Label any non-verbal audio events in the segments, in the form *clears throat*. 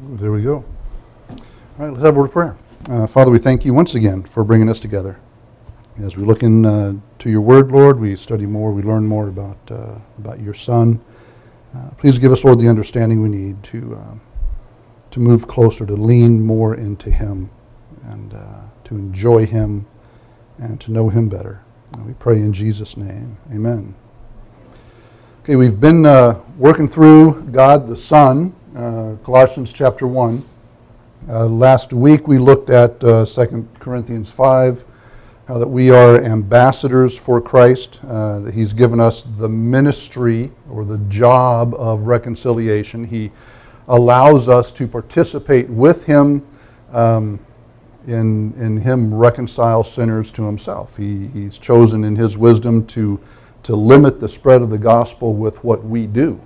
There we go. All right, let's have a word of prayer. Uh, Father, we thank you once again for bringing us together. As we look into uh, to your word, Lord, we study more, we learn more about, uh, about your Son. Uh, please give us, Lord, the understanding we need to, uh, to move closer, to lean more into him, and uh, to enjoy him, and to know him better. And we pray in Jesus' name. Amen. Okay, we've been working through God the Son uh, Colossians chapter 1. Uh, last week we looked at uh, 2 Corinthians 5, how that we are ambassadors for Christ, uh, that He's given us the ministry or the job of reconciliation. He allows us to participate with Him um, in, in Him reconcile sinners to Himself. He, he's chosen in His wisdom to, to limit the spread of the gospel with what we do.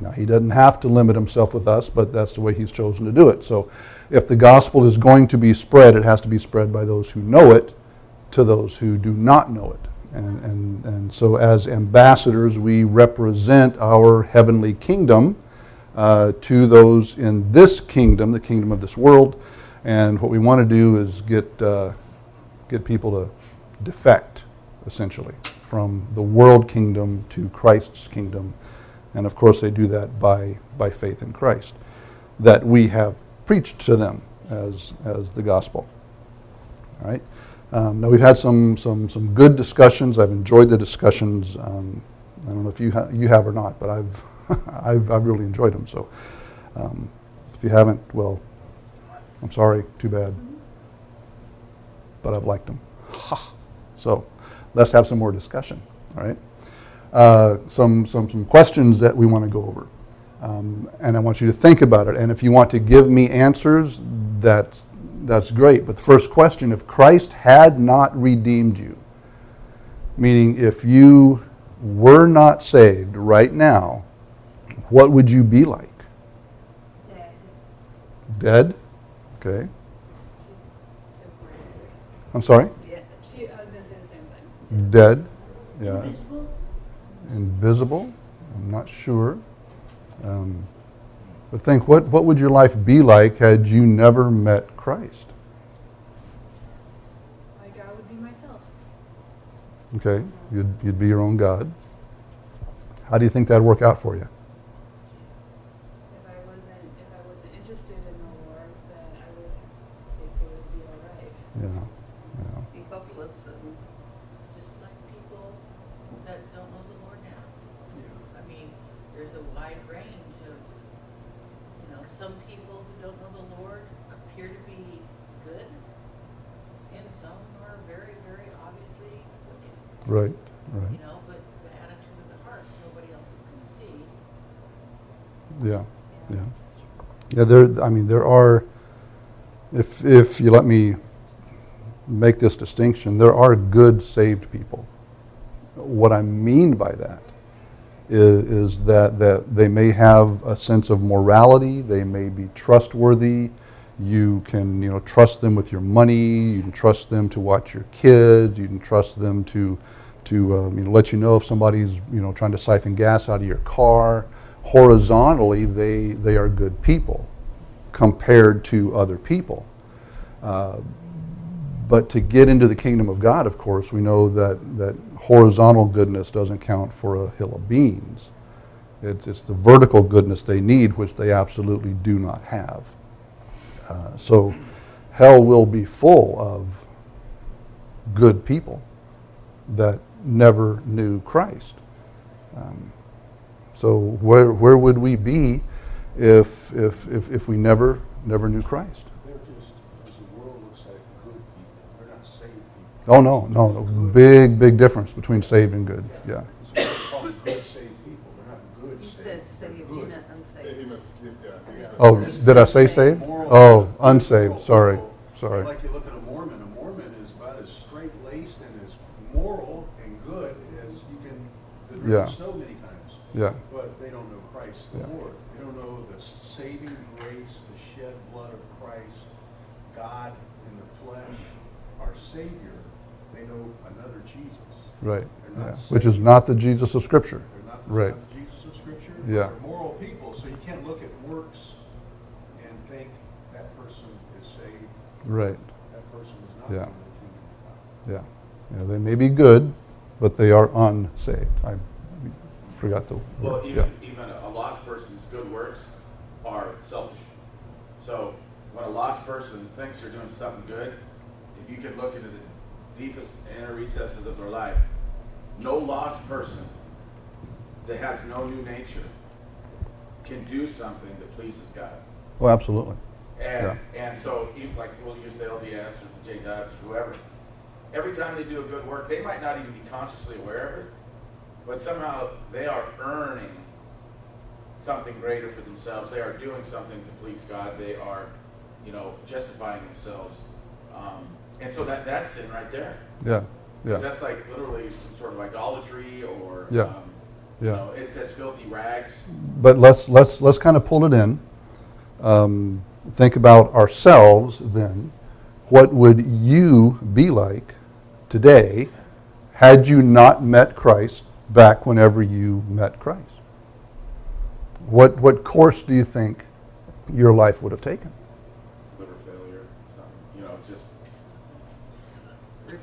Now, he doesn't have to limit himself with us, but that's the way he's chosen to do it. So, if the gospel is going to be spread, it has to be spread by those who know it to those who do not know it. And, and, and so, as ambassadors, we represent our heavenly kingdom uh, to those in this kingdom, the kingdom of this world. And what we want to do is get, uh, get people to defect, essentially, from the world kingdom to Christ's kingdom and of course, they do that by, by faith in Christ, that we have preached to them as, as the gospel. All right? Um, now, we've had some, some, some good discussions. I've enjoyed the discussions. Um, I don't know if you, ha- you have or not, but I've, *laughs* I've, I've really enjoyed them. So um, if you haven't, well, I'm sorry, too bad. But I've liked them. *laughs* So let's have some more discussion. All right? Uh, some, some, some questions that we want to go over. Um, and I want you to think about it. And if you want to give me answers, that's, that's great. But the first question if Christ had not redeemed you, meaning if you were not saved right now, what would you be like? Dead. Dead? Okay. I'm sorry? Yeah, she, I was Invisible? I'm not sure. Um, but think, what, what would your life be like had you never met Christ? My God would be myself. Okay, you'd, you'd be your own God. How do you think that'd work out for you? If I wasn't, if I wasn't interested in the Lord, then I would think it would be all right. Yeah, yeah. be hopeless and just like people that don't know the Lord now. I mean, there's a wide range of, you know, some people who don't know the Lord appear to be good, and some are very, very obviously wicked, Right, you right. know, but the attitude of the hearts, nobody else is gonna see. Yeah, yeah. Yeah, there, I mean, there are, if, if you let me make this distinction, there are good saved people. What I mean by that is, is that, that they may have a sense of morality, they may be trustworthy, you can you know, trust them with your money, you can trust them to watch your kids, you can trust them to, to um, you know, let you know if somebody's you know, trying to siphon gas out of your car. Horizontally, they, they are good people compared to other people. Uh, but to get into the kingdom of God, of course, we know that, that horizontal goodness doesn't count for a hill of beans. It's, it's the vertical goodness they need, which they absolutely do not have. Uh, so hell will be full of good people that never knew Christ. Um, so where, where would we be if, if, if, if we never, never knew Christ? They're just, as the world looks at good people, they're not saved people. Oh, no, no, no. Big, big difference between saved and good. Yeah. So they call them good saved people, they're not good You saved. said they're saved, you good. meant unsaved. He must, yeah, Oh, did I say saved? Oh, unsaved. Sorry, sorry. Like you look at a Mormon, a Mormon is about as straight-laced and as moral and good as you can, Yeah. driven snow many times. Yeah, But they don't know Christ the Yeah. Lord. They don't know the saving grace, the shed blood of Christ, God in the flesh, our Savior. They know another Jesus. Right. They're Yeah. Which is not the Jesus of Scripture. They're not the, Right. not the Jesus of Scripture. Yeah. They're moral people, so you can't look at works and think that person is saved, Right. that person is not Yeah. going the kingdom of God. Yeah. Yeah. They may be good, but they are unsaved. I forgot the. Well, yeah. even, even a lost person's good works are selfish. So when a lost person thinks they're doing something good, if you could look into the deepest inner recesses of their life, no lost person that has no new nature can do something that pleases God. Oh, absolutely. And, and so, even like, we'll use the LDS or the J Dubs, whoever. Every time they do a good work, they might not even be consciously aware of it, but somehow they are earning something greater for themselves. They are doing something to please God. They are, you know, justifying themselves. Um, and so that, that's sin right there. Yeah. Yeah. that's like literally some sort of idolatry or, Yeah. um, you Yeah. know, it says filthy rags. But let's let's let's kind of pull it in. Um, think about ourselves then. What would you be like today had you not met Christ back whenever you met Christ? What what course do you think your life would have taken? liver failure, something, you know, just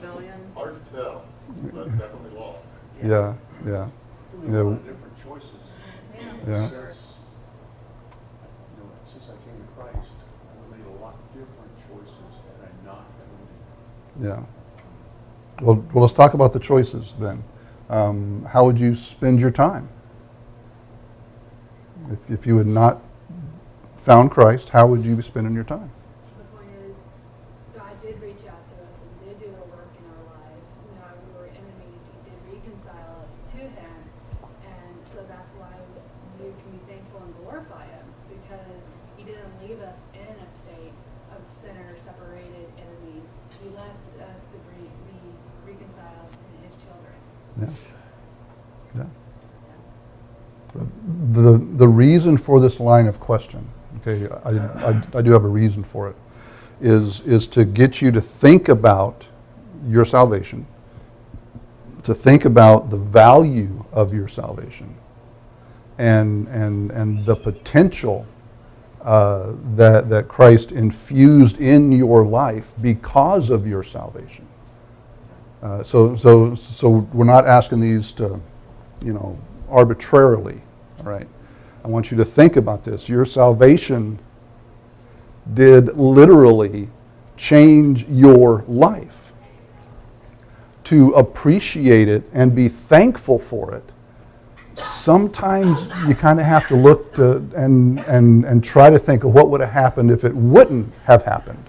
Rebellion. Hard to tell, but definitely lost. Yeah, yeah, Really Yeah. a lot of different choices. yeah. Since, you know, since I came to Christ, I've made a lot of different choices that I'm not going to make. Yeah. Well, well, let's talk about the choices then. Um, how would you spend your time? If, if you had not found Christ, how would you be spending your time? The point is, God did reach out to us and did do a work in our lives. You know, we were enemies. He did reconcile us to Him, and so that's why we can be thankful and glorify Him because He didn't leave us in a state of sinner, separated enemies. He left us to be, be reconciled in His children. Yeah. Yeah. The, reason for this line of question, okay, I, I, I do have a reason for it, is, is to get you to think about your salvation, to think about the value of your salvation, and, and, and the potential uh, that, that Christ infused in your life because of your salvation. Uh, so, so, so we're not asking these to, you know, arbitrarily, right? I want you to think about this. Your salvation did literally change your life. To appreciate it and be thankful for it, sometimes you kind of have to look to and, and, and try to think of what would have happened if it wouldn't have happened.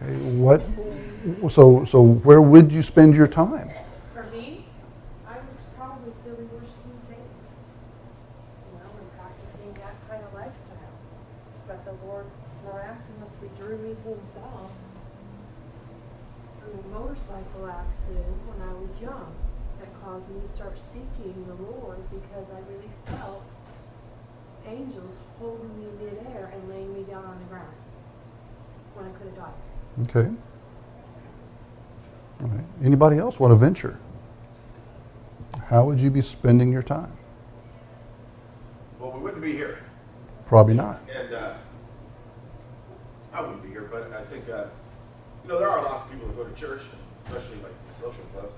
Okay, what, so, so where would you spend your time? For me, I would probably still be worshiping Satan. You know, and practicing that kind of lifestyle. But the Lord miraculously drew me to himself through a motorcycle accident when I was young. That caused me to start seeking the Lord because I really felt angels holding me midair and laying me down on the ground when I could have died. Okay. Right. Anybody else want to venture? How would you be spending your time? well, we wouldn't be here. Probably not. And uh, I wouldn't be here, but I think, uh, you know, there are lots of people that go to church, especially like social clubs.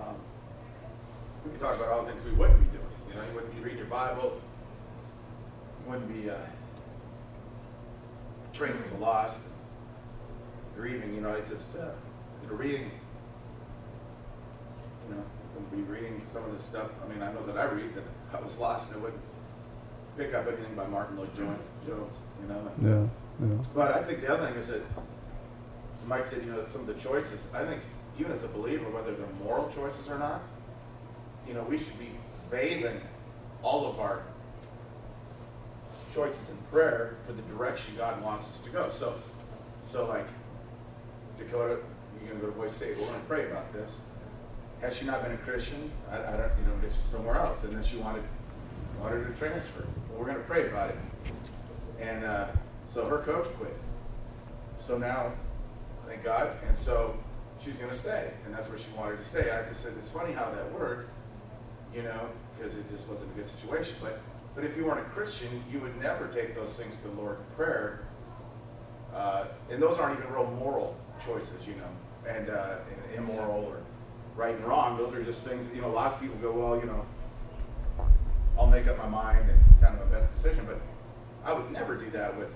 Um, we could talk about all the things we wouldn't be doing. You know, you wouldn't be reading your Bible, you wouldn't be uh, praying for the lost, grieving. You know, I just, uh, you know, reading. You know, wouldn't be reading some of this stuff. I mean, I know that I read that if I was lost, and I wouldn't pick up anything by Martyn Lloyd Jo- Jones, you know. and- Yeah. Yeah. But I think the other thing is that Mike said, you know, some of the choices. I think even as a believer, whether they're moral choices or not, you know, we should be bathing all of our choices in prayer for the direction God wants us to go. So, so like Dakota, you're gonna go to Boise State. We're gonna pray about this. Has she not been a Christian? I, I don't, you know, she's somewhere else, and then she wanted wanted to transfer. Well, we're gonna pray about it. And uh, so her coach quit. So now, thank God, and so she's going to stay, and that's where she wanted to stay. I just said it's funny how that worked, you know, because it just wasn't a good situation. But But if you weren't a Christian, you would never take those things to the Lord in prayer. Uh, and those aren't even real moral choices, you know, and, uh, and immoral or right and wrong. Those are just things, you know, lots of people go, well, you know, I'll make up my mind and kind of a best decision. But I would never do that with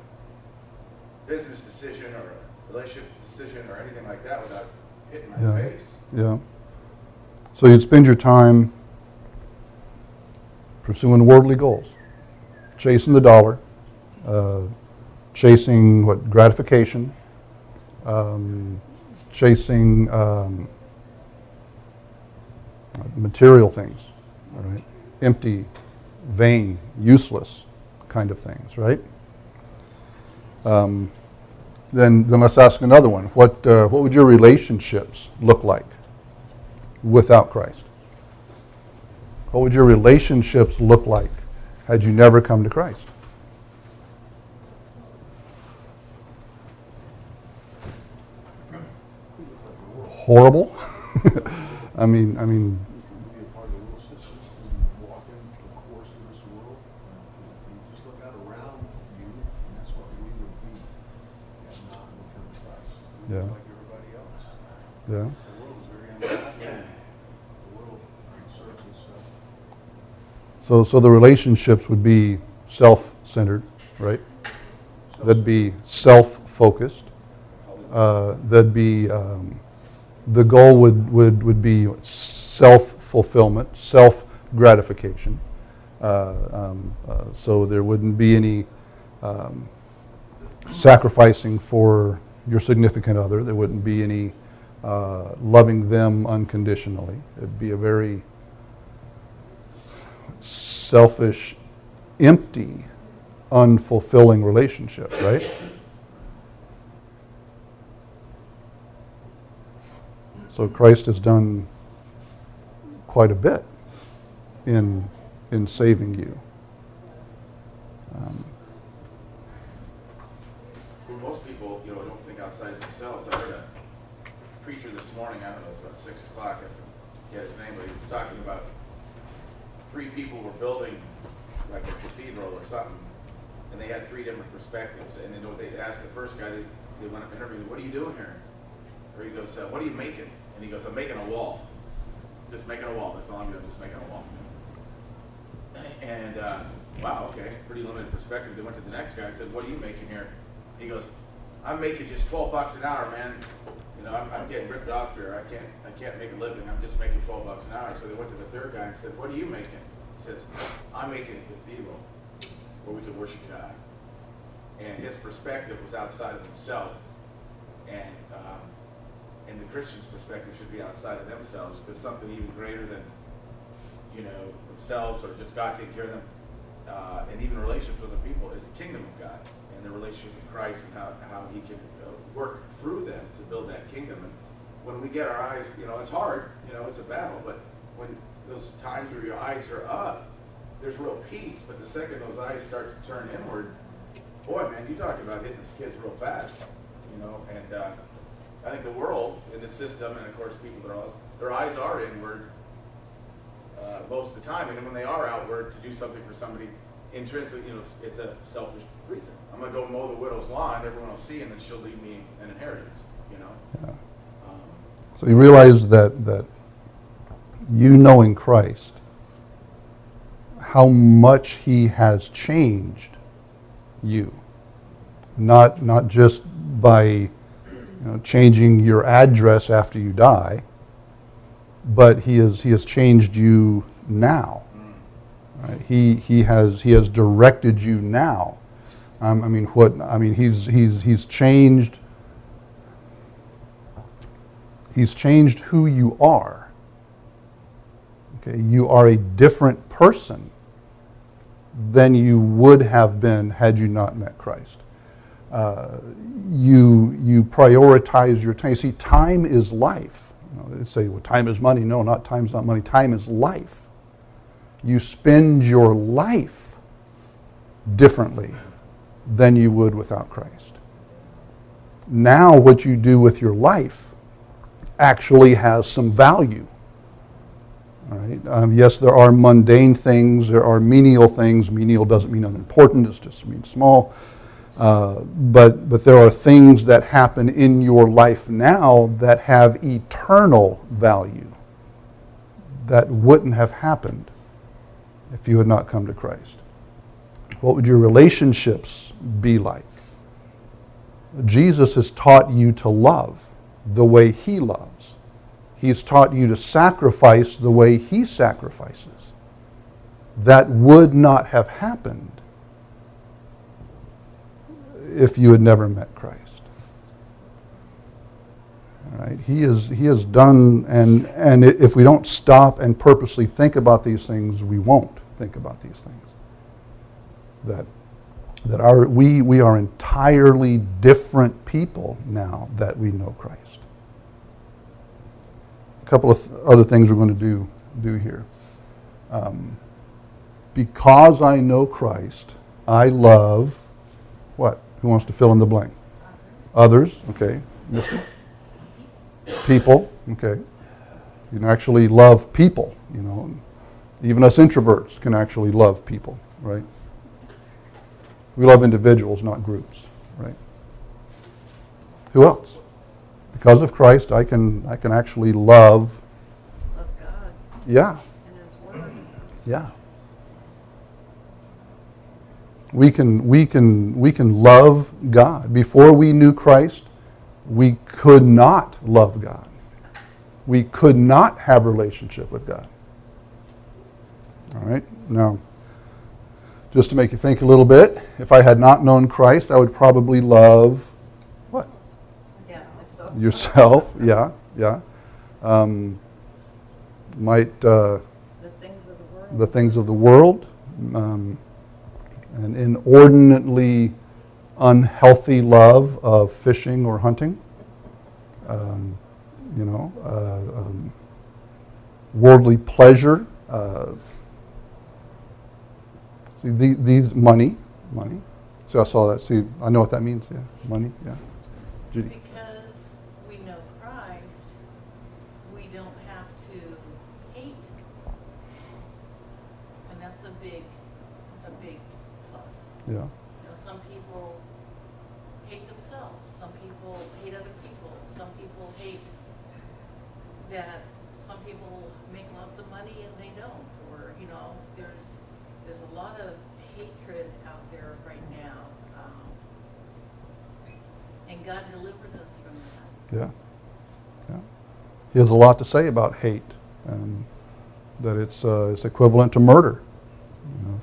business decision or a relationship decision or anything like that without hitting my Yeah. face. Yeah. So you'd spend your time pursuing worldly goals, chasing the dollar, uh, chasing what gratification, um, chasing um, material things, all right? Empty, vain, useless kind of things, right? Um, then, then let's ask another one. What, uh, what would your relationships look like without Christ? What would your relationships look like had you never come to Christ? Horrible. I mean, I mean, be a part of the world system and walk in the course of this world. And you just look out around you, and that's what we would be had not become Christ. We Yeah. look like everybody else. *laughs* yeah. The world is very ungodly. The world serves itself. So, so the relationships would be self-centered, right? That'd be self-focused. Uh, that'd be um, the goal would, would, would be self-fulfillment, self-gratification. Uh, um, uh, so there wouldn't be any um, sacrificing for your significant other. There wouldn't be any uh, loving them unconditionally. It'd be a very selfish, empty, unfulfilling relationship, right? So Christ has done quite a bit in in saving you. Um, most people, you know, don't think outside themselves. I heard a preacher this morning, I don't know, it was about six o'clock, I forget his name, but he was talking about three people were building like a cathedral or something, and they had three different perspectives. And then they asked the first guy, they, they went up and interviewed, what are you doing here? Or he goes, uh, what are you making? And he goes, I'm making a wall. Just making a wall, that's all I'm doing, just making a wall. *clears throat* And, uh, wow, okay, pretty limited perspective. They went to the next guy and said, what are you making here? He goes, I'm making just twelve bucks an hour, man. You know, I'm, I'm getting ripped off here. I can't, I can't make a living. I'm just making twelve bucks an hour. So they went to the third guy and said, what are you making? He says, I'm making a cathedral where we can worship God. And his perspective was outside of himself. And, um, and the Christian's perspective should be outside of themselves because something even greater than, you know, themselves or just God taking care of them, uh, and even relationships with other people is the kingdom of God and the relationship with Christ and how, how he can uh, work through them to build that kingdom. And when we get our eyes, you know, it's hard, you know, it's a battle, but when those times where your eyes are up, there's real peace. But the second those eyes start to turn inward, boy, man, you talk about hitting the skids real fast, you know, and uh, I think the world in the system, and of course people are all, their eyes are inward uh, most of the time, and when they are outward to do something for somebody, intrinsically, you know, it's, a selfish reason. I'm gonna go mow the widow's lawn, everyone will see, and then she'll leave me an inheritance, you know. yeah. Um, So you realize that, that you knowing Christ, how much he has changed you. Not, not just by you know, changing your address after you die, but he has, he has changed you now. Right? He, he, has, he has directed you now. Um, I mean, what, I mean, he's, he's, he's changed He's changed who you are. Okay, you are a different person than you would have been had you not met Christ. Uh, you you prioritize your time. See, time is life. You know, they say, "Well, time is money." No, not time's not money. Time is life. You spend your life differently than you would without Christ. Now, what you do with your life actually has some value. Right. Um, yes, there are mundane things. There are menial things. Menial doesn't mean unimportant. It just means small. Uh, but but there are things that happen in your life now that have eternal value. That wouldn't have happened if you had not come to Christ. What would your relationships be like? Jesus has taught you to love the way He loves. He's taught you to sacrifice the way He sacrifices. That would not have happened if you had never met Christ. All right? He, is, he has done, and, and if we don't stop and purposely think about these things, we won't think about these things. That, that our, we, we are entirely different people now that we know Christ. A couple of th- other things we're going to do, do here. Um, because I know Christ, I love what? Who wants to fill in the blank? Others, okay. People, okay. You can actually love people, you know. Even us introverts can actually love people, right? We love individuals, not groups, right? Who else? Because of Christ, I can I can actually love. Love God Yeah, and His Word. yeah. We can we can we can love God. Before we knew Christ, we could not love God. We could not have a relationship with God. All right? Now, just to make you think a little bit, if I had not known Christ, I would probably love what? Yeah, myself. Yourself, yeah, yeah. Um, might uh, The things of the world. the things of the world, um, an inordinately unhealthy love of fishing or hunting, um, you know, uh, um, worldly pleasure. Uh, see, the, these money, money. See, I saw that. See, I know what that means. Yeah, money. Yeah, Judy. Because we know Christ, we don't have to hate. And that's a big, a big plus. Yeah, You know, some people hate themselves, some people hate other people, some people hate that some people make lots of money and they don't, or, you know, there's, there's a lot of hatred out there right now. um, And God delivered us from that. yeah, yeah. He has a lot to say about hate, and that it's uh, it's equivalent to murder.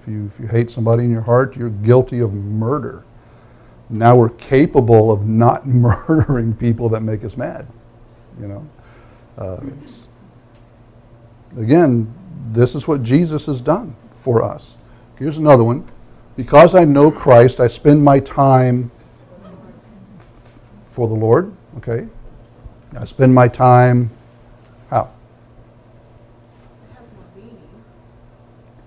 You if you hate somebody in your heart, you're guilty of murder. Now we're capable of not *laughs* murdering people that make us mad. You know, uh, again, this is what Jesus has done for us. Here's another one. Because I know Christ, I spend my time f- for the Lord. Okay, I spend my time. How? It has more meaning.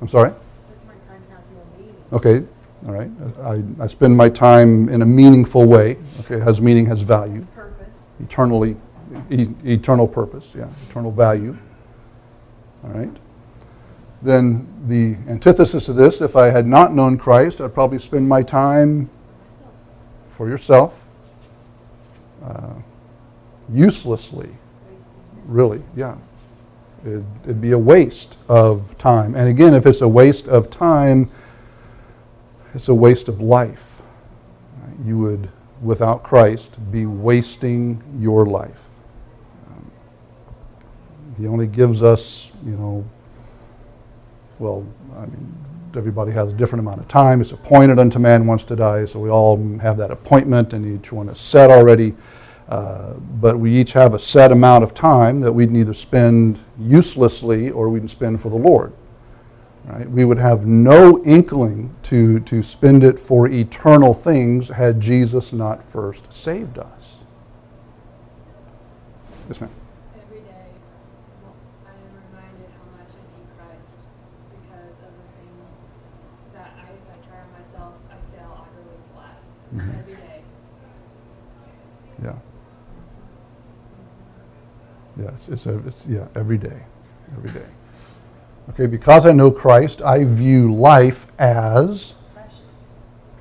I'm sorry. But my time has more meaning. Okay, all right. I, I spend my time in a meaningful way. Okay, it has meaning, has value, purpose. eternally, e- eternal purpose. Yeah, eternal value. All right. Then the antithesis of this, if I had not known Christ, I'd probably spend my time for yourself, uh, uselessly. Really, yeah. It'd, it'd be a waste of time. And again, if it's a waste of time, it's a waste of life. You would, without Christ, be wasting your life. Um, he only gives us, you know, well, I mean, everybody has a different amount of time. It's appointed unto man once to die, so we all have that appointment, and each one is set already. Uh, but we each have a set amount of time that we'd neither spend uselessly or we'd spend for the Lord. Right? We would have no inkling to, to spend it for eternal things had Jesus not first saved us. Yes, ma'am. Every day, I am reminded how much I need Christ because of the things that I try on myself. I fail utterly flat. Mm-hmm. Every day. Yeah. Yes, it's, a, it's yeah every day, every day. Okay, because I know Christ, I view life as Precious.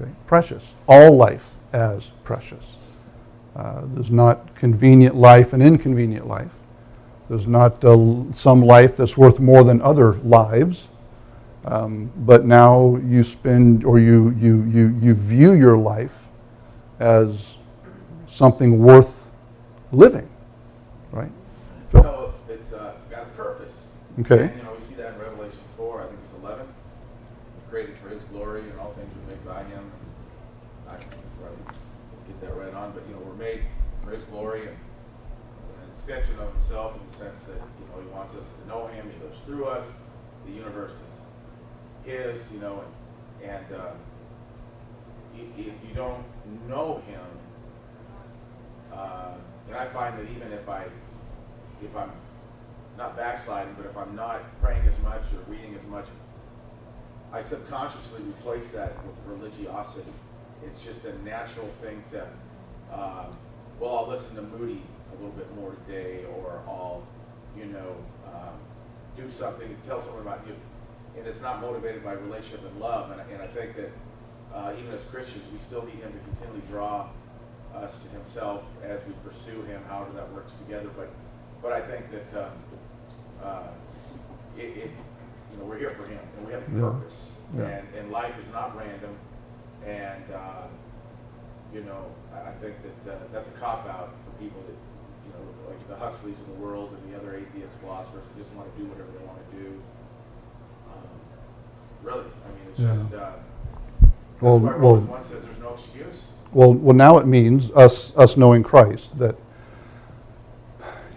okay, precious. All life as precious. Uh, there's not convenient life and inconvenient life. There's not uh, some life that's worth more than other lives. Um, but now you spend or you, you, you, you view your life as something worth living, right? Phil? No, it's, it's, uh, got a purpose. Okay. And, you know, we see that in Revelation four, I think it's eleven, created for his glory and all things were made by him. I can probably get that right on, but, you know, we're made for his glory and an extension of himself in the sense that, you know, he wants us to know him, us, the universe is his, you know, and, and, uh, if you don't know him, uh, and I find that even if I, if I'm not backsliding, but if I'm not praying as much or reading as much, I subconsciously replace that with religiosity. It's just a natural thing to, um, well, I'll listen to Moody a little bit more today, or I'll, you know, um, do something, tell someone about you. And it's not motivated by relationship and love. And, I- and I think that uh, even as Christians, we still need Him to continually draw us to Himself as we pursue Him, however that works together. But, but I think that um, uh, it, it, you know, we're here for Him, and we have a purpose. Yeah. And, and life is not random. And, uh, you know, I, I think that uh, that's a cop-out for people that, like the Huxleys in the world and the other atheist philosophers that just want to do whatever they want to do. Um, Really, I mean, it's Yeah. just, uh, Well, well- 1 says there's no excuse. Well, well, now it means us, us knowing Christ that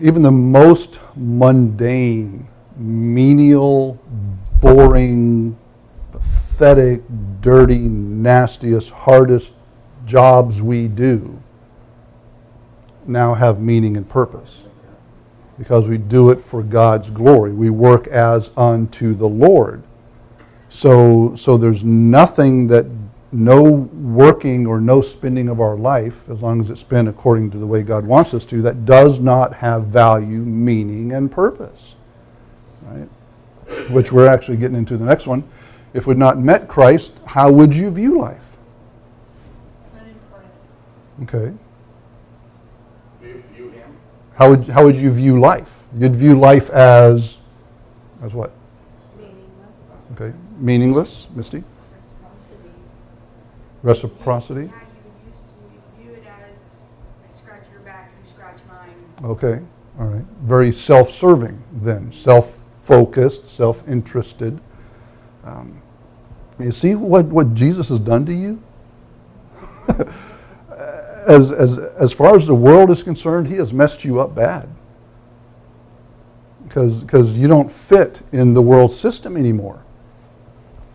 even the most mundane, menial, boring, pathetic, dirty, nastiest, hardest jobs we do now have meaning and purpose because we do it for God's glory. We work as unto the Lord. So, so there's nothing that no working or no spending of our life, as long as it's spent according to the way God wants us to, that does not have value, meaning, and purpose. Right? Which we're actually getting into the next one. If we'd not met Christ, how would you view life? Okay. View, view him. How would, how would you view life? You'd view life as, as what? Meaningless. Okay. Meaningless, Misty? Reciprocity? Reciprocity. you view it as, I scratch your back, you scratch mine. Okay, all right. Very self-serving then, self-focused, self-interested. Um, you see what, what Jesus has done to you? *laughs* as, as, as far as the world is concerned, he has messed you up bad. Because you don't fit in the world system anymore.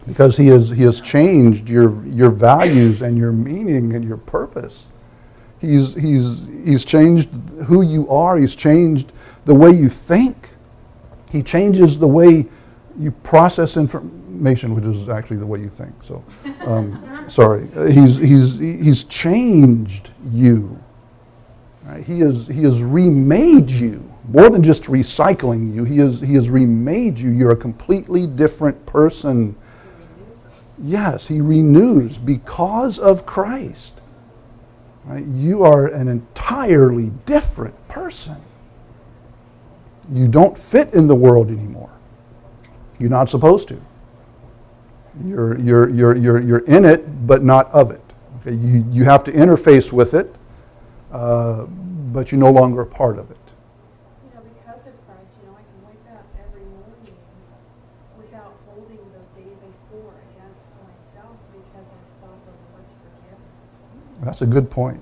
Because he has, he has changed your, your values and your meaning and your purpose. He's, he's, he's changed who you are. He's changed the way you think. He changes the way you process information, which is actually the way you think. So, um, *laughs* sorry. Uh, He's, he's, he's changed you. Right? He, has, he has remade you. More than just recycling you, he has, he has remade you. You're a completely different person. Yes, he renews because of Christ. Right? You are an entirely different person. You don't fit in the world anymore. You're not supposed to. You're, you're, you're, you're, you're in it, but not of it. Okay? You, you have to interface with it, uh, but you're no longer a part of it. You know, because of Christ, you know, I can wake up every morning without holding the day before against myself because I sought the Lord's forgiveness. That's a good point.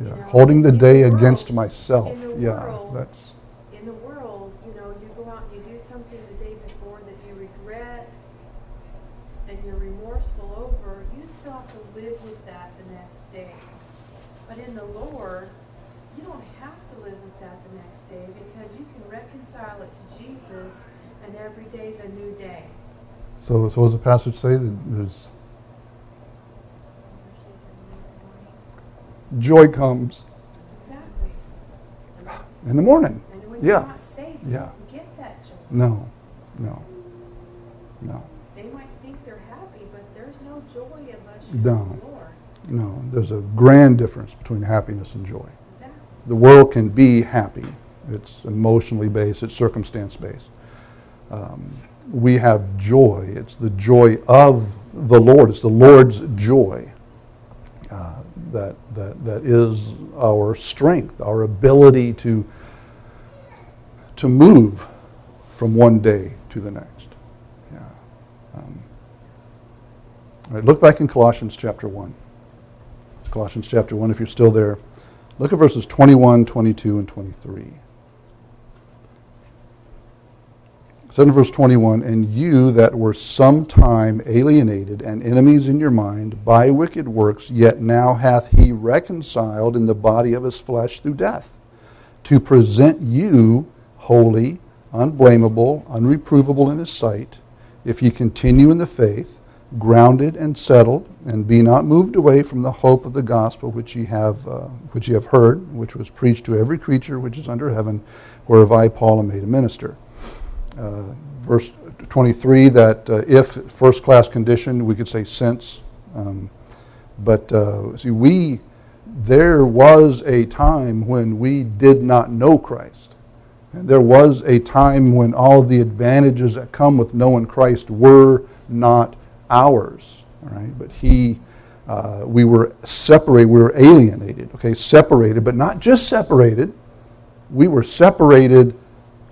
Yeah, You know, holding the day world- against myself. Yeah, world- that's In the world, you know, you go out and you do something the day before that you regret and you're remorseful over, you still have to live with that the next day. But in the Lord, you don't have to live with that the next day because you can reconcile it to Jesus and every day's a new day. So. So, does the passage say that there's joy comes Exactly. in the morning? And when Yeah. you're not saved, Yeah. don't get that joy. No, no. No. They might think they're happy, but there's no joy unless you No. the No. There's a grand difference between happiness and joy. Exactly. The world can be happy. It's emotionally based, it's circumstance based. Um, we have joy. It's the joy of the Lord. It's the Lord's joy uh, that, that, that is our strength, our ability to, to move from one day to the next. Yeah. Um, all right, look back in Colossians chapter 1. Colossians chapter 1, if you're still there. Look at verses 21, 22, and 23. It said verse 21 And you that were sometime alienated and enemies in your mind by wicked works, yet now hath he reconciled in the body of his flesh through death, to present you holy, unblameable, unreprovable in his sight, if ye continue in the faith, grounded and settled, and be not moved away from the hope of the gospel which ye have, uh, which ye have heard, which was preached to every creature which is under heaven, whereof I, Paul, am made a minister. Uh, verse 23, that uh, if first class condition, we could say since. Um, but uh, see, we, there was a time when we did not know Christ. And there was a time when all the advantages that come with knowing Christ were not ours. All right, but He, uh, we were separated, we were alienated. Okay, separated, but not just separated. We were separated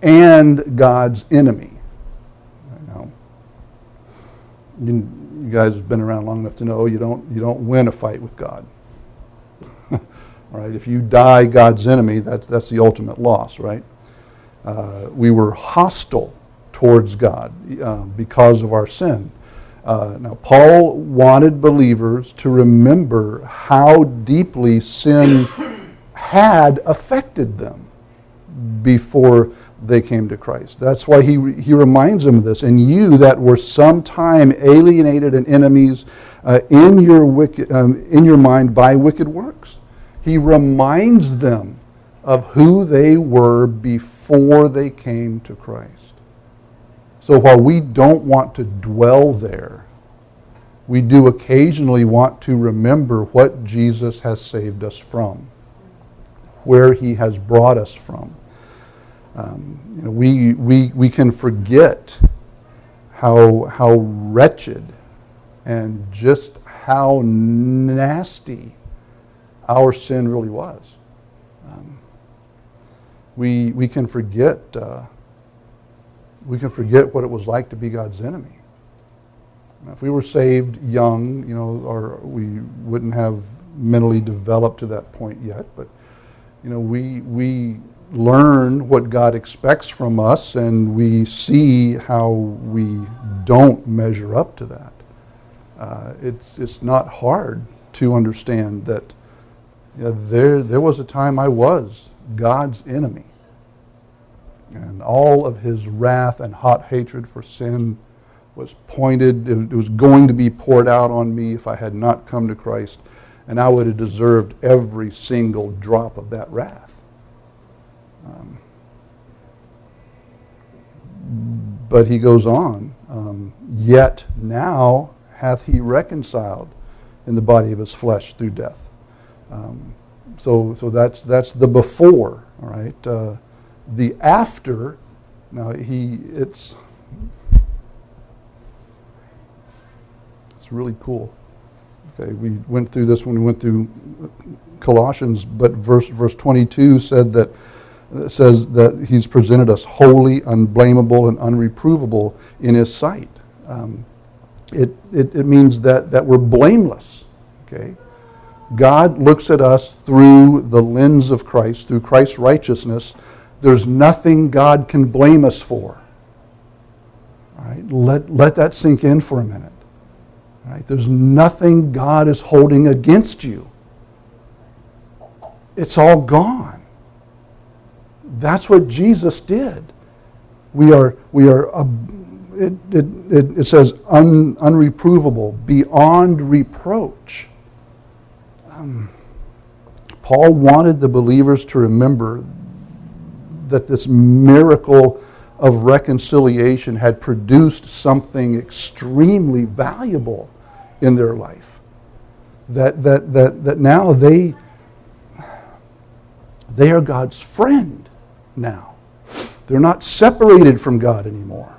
and God's enemy. Now, you, you guys have been around long enough to know you don't you don't win a fight with God. *laughs* All right, if you die God's enemy, that's that's the ultimate loss, right? Uh, we were hostile towards God uh, because of our sin. Uh, now, Paul wanted believers to remember how deeply sin had affected them before they came to Christ. That's why he, he reminds them of this. And you that were sometime alienated and enemies uh, in, your wicked, um, in your mind by wicked works. He reminds them of who they were before they came to Christ. So while we don't want to dwell there, we do occasionally want to remember what Jesus has saved us from, where he has brought us from. Um, you know, we, we, we can forget how, how wretched and just how nasty our sin really was. Um, we, we can forget uh, we can forget what it was like to be God's enemy. Now, if we were saved young, you know, or we wouldn't have mentally developed to that point yet, but you know, we we learn what God expects from us, and we see how we don't measure up to that. Uh, it's it's not hard to understand that yeah, there there was a time I was God's enemy, and all of His wrath and hot hatred for sin was pointed. It was going to be poured out on me if I had not come to Christ, and I would have deserved every single drop of that wrath. Um, but he goes on, um, yet now hath he reconciled in the body of his flesh through death. Um, so, so that's that's the before, all right. Uh, the after, now he it's it's really cool. Okay, we went through this when we went through Colossians, but verse verse 22 said that says that he's presented us holy, unblameable, and unreprovable in his sight. Um, it, it, it means that, that we're blameless. Okay? God looks at us through the lens of Christ, through Christ's righteousness. There's nothing God can blame us for. All right? Let, let that sink in for a minute. All right? There's nothing God is holding against you. It's all gone. That's what Jesus did. We are, we are uh, it, it, it, it says un, unreprovable, beyond reproach. Um, Paul wanted the believers to remember that this miracle of reconciliation had produced something extremely valuable in their life. That, that, that, that now they, they are God's friend now. They're not separated from God anymore.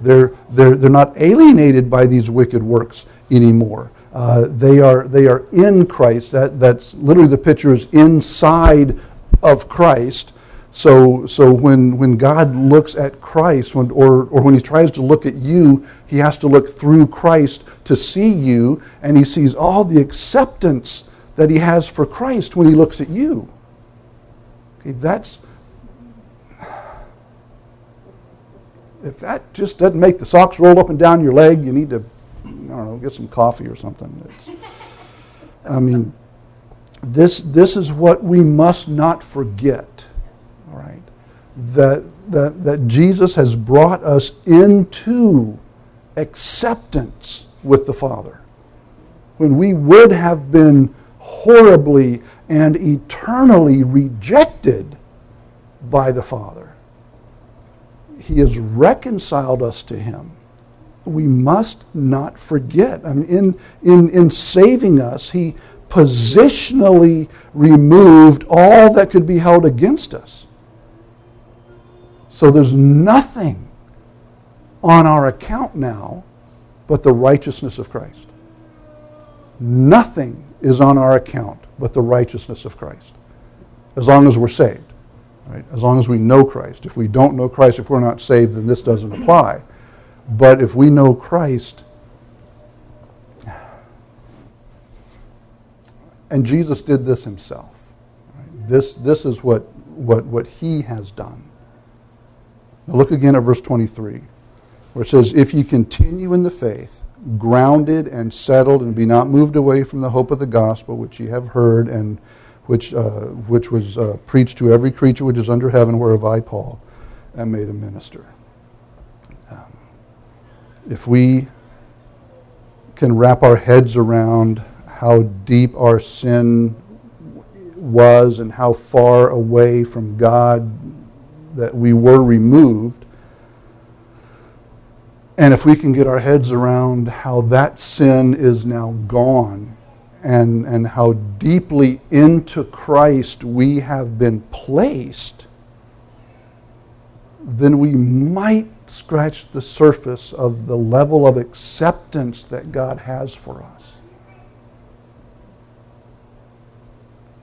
They're, they're, they're not alienated by these wicked works anymore. Uh, they, are, they are in Christ. That, that's literally the picture is inside of Christ. So, so when, when God looks at Christ, when, or, or when he tries to look at you, he has to look through Christ to see you, and he sees all the acceptance that he has for Christ when he looks at you. Okay, that's, if that just doesn't make the socks roll up and down your leg, you need to, I don't know, get some coffee or something. It's, I mean, this, this is what we must not forget, all right? That, that, that Jesus has brought us into acceptance with the Father. When we would have been horribly and eternally rejected by the Father, He has reconciled us to Him. We must not forget. I mean, in, in, in saving us, He positionally removed all that could be held against us. So there's nothing on our account now but the righteousness of Christ. Nothing is on our account but the righteousness of Christ. As long as we're saved. Right? As long as we know Christ. If we don't know Christ, if we're not saved, then this doesn't apply. But if we know Christ, and Jesus did this himself. Right? This, this is what, what, what he has done. Now look again at verse 23, where it says, If ye continue in the faith, grounded and settled, and be not moved away from the hope of the gospel which ye have heard, and which, uh, which was uh, preached to every creature which is under heaven, whereof I, Paul, am made a minister. Um, if we can wrap our heads around how deep our sin was and how far away from God that we were removed, and if we can get our heads around how that sin is now gone and, and how deeply into Christ we have been placed, then we might scratch the surface of the level of acceptance that God has for us.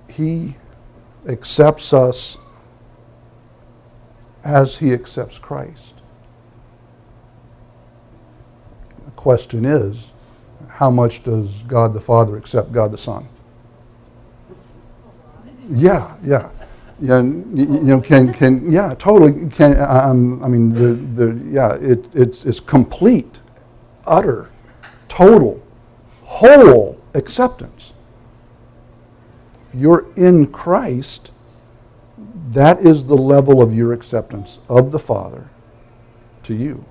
He accepts us as he accepts Christ. The question is, how much does God the Father accept God the Son? Yeah, yeah. Yeah, you, know, can, can, yeah, totally, can, um, I mean, the, the, yeah, it, it's, it's complete, utter, total, whole acceptance. You're in Christ, that is the level of your acceptance of the Father to you.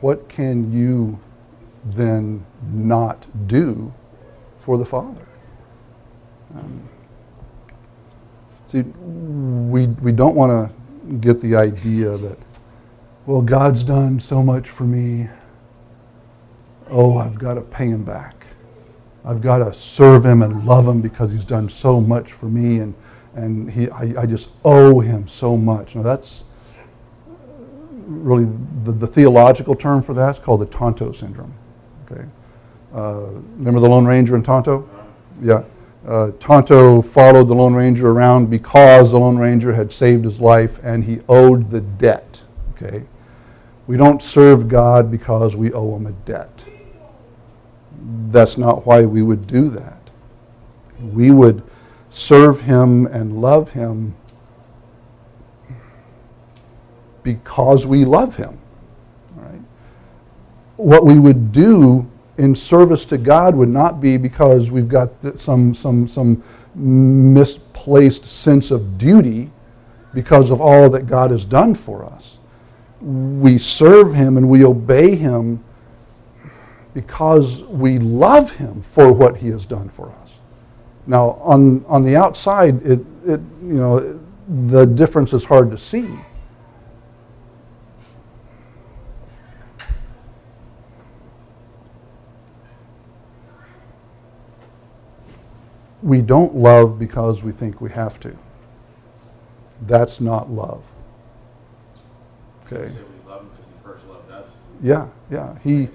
What can you then not do for the Father? Um, see, we, we don't want to get the idea that, well, God's done so much for me. Oh, I've got to pay him back. I've got to serve him and love him because he's done so much for me and, and he, I, I just owe him so much. Now, that's really the, the theological term for that is called the Tonto syndrome. Okay, uh, remember the Lone Ranger and Tonto? Yeah. Uh, Tonto followed the Lone Ranger around because the Lone Ranger had saved his life and he owed the debt. Okay, we don't serve God because we owe him a debt. That's not why we would do that. We would serve him and love him because we love him. Right? What we would do in service to God would not be because we've got some, some, some misplaced sense of duty because of all that God has done for us. We serve Him and we obey Him because we love Him for what He has done for us. Now, on, on the outside, it, it, you know, the difference is hard to see. We don't love because we think we have to. That's not love. Okay? Say we love because he first loved us. Yeah, yeah. He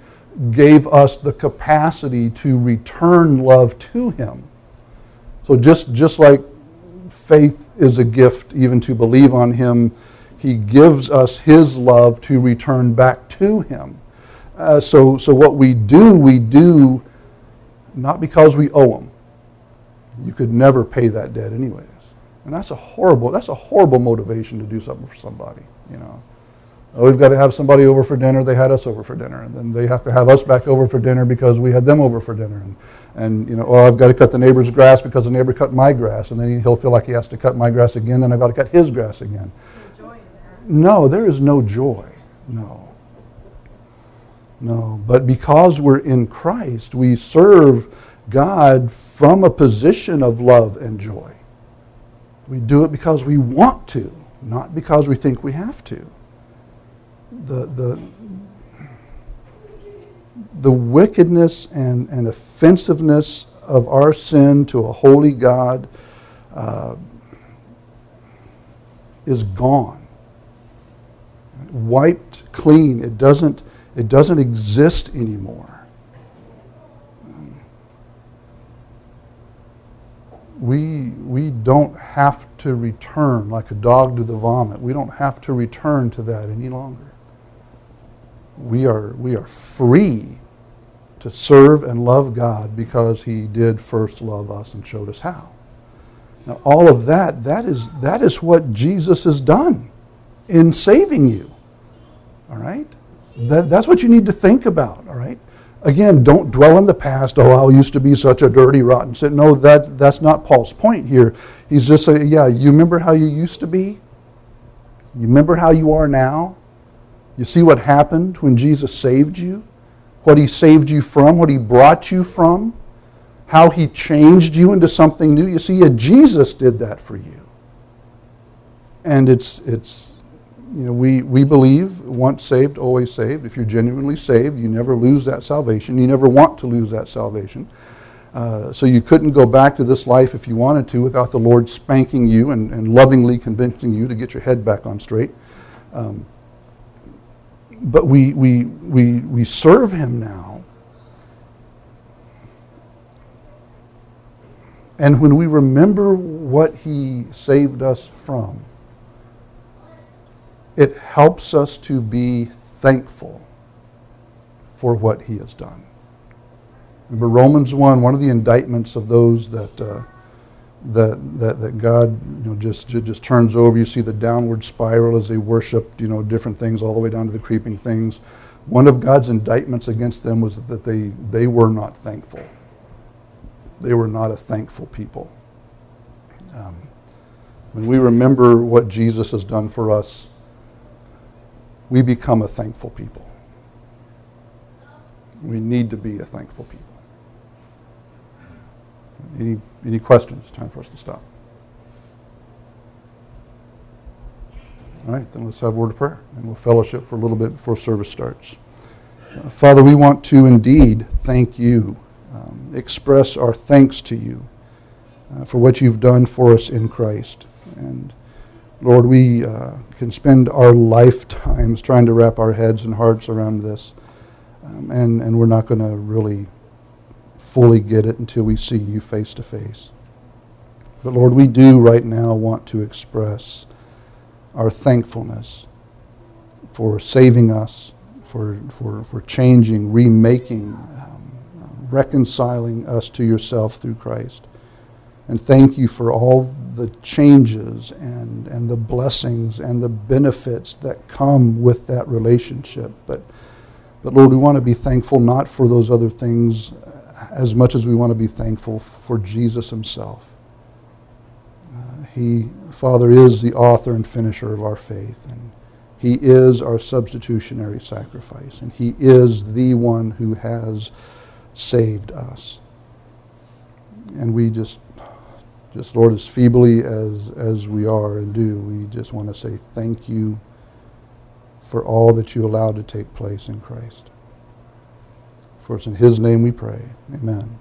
gave us the capacity to return love to him. So just just like faith is a gift even to believe on him, he gives us his love to return back to him. Uh, so so what we do, we do not because we owe him. You could never pay that debt anyways. And that's a horrible that's a horrible motivation to do something for somebody, you know. Oh, we've got to have somebody over for dinner. They had us over for dinner, and then they have to have us back over for dinner because we had them over for dinner. And, and you know, oh, I've got to cut the neighbor's grass because the neighbor cut my grass, and then he, he'll feel like he has to cut my grass again. Then I've got to cut his grass again. No, there is no joy. No. No. But because we're in Christ, we serve God from a position of love and joy. We do it because we want to, not because we think we have to. The, the, the wickedness and, and offensiveness of our sin to a holy God uh, is gone wiped clean. It doesn't, it doesn't exist anymore. We, we don't have to return like a dog to the vomit. We don't have to return to that any longer. We are, we are free to serve and love God because He did first love us and showed us how. Now, all of that, that is, that is what Jesus has done in saving you. All right? That, that's what you need to think about. All right? Again, don't dwell in the past. Oh, I used to be such a dirty, rotten sin. No, that, that's not Paul's point here. He's just saying, yeah, you remember how you used to be? You remember how you are now? You see what happened when Jesus saved you? What he saved you from? What he brought you from? How he changed you into something new? You see, yeah, Jesus did that for you. And it's, it's you know, we, we believe once saved, always saved. If you're genuinely saved, you never lose that salvation. You never want to lose that salvation. Uh, so you couldn't go back to this life if you wanted to without the Lord spanking you and, and lovingly convincing you to get your head back on straight. Um, but we, we, we, we serve Him now. And when we remember what He saved us from, it helps us to be thankful for what he has done. Remember Romans 1, one of the indictments of those that, uh, that, that, that God you know, just, just turns over. You see the downward spiral as they worshiped you know, different things all the way down to the creeping things. One of God's indictments against them was that they, they were not thankful. They were not a thankful people. Um, when we remember what Jesus has done for us, we become a thankful people. We need to be a thankful people. Any, any questions? Time for us to stop. All right, then let's have a word of prayer, and we'll fellowship for a little bit before service starts. Uh, Father, we want to indeed thank you, um, express our thanks to you uh, for what you've done for us in Christ. And Lord, we uh, can spend our lifetimes trying to wrap our heads and hearts around this, um, and, and we're not going to really fully get it until we see you face to face. But Lord, we do right now want to express our thankfulness for saving us, for, for, for changing, remaking, um, reconciling us to yourself through Christ. And thank you for all the changes and, and the blessings and the benefits that come with that relationship. But, but Lord, we want to be thankful not for those other things as much as we want to be thankful for Jesus himself. Uh, he, Father, is the author and finisher of our faith. And he is our substitutionary sacrifice. And he is the one who has saved us. And we just just Lord, as feebly as, as we are and do, we just want to say thank you for all that you allowed to take place in Christ. For it's in his name we pray. Amen.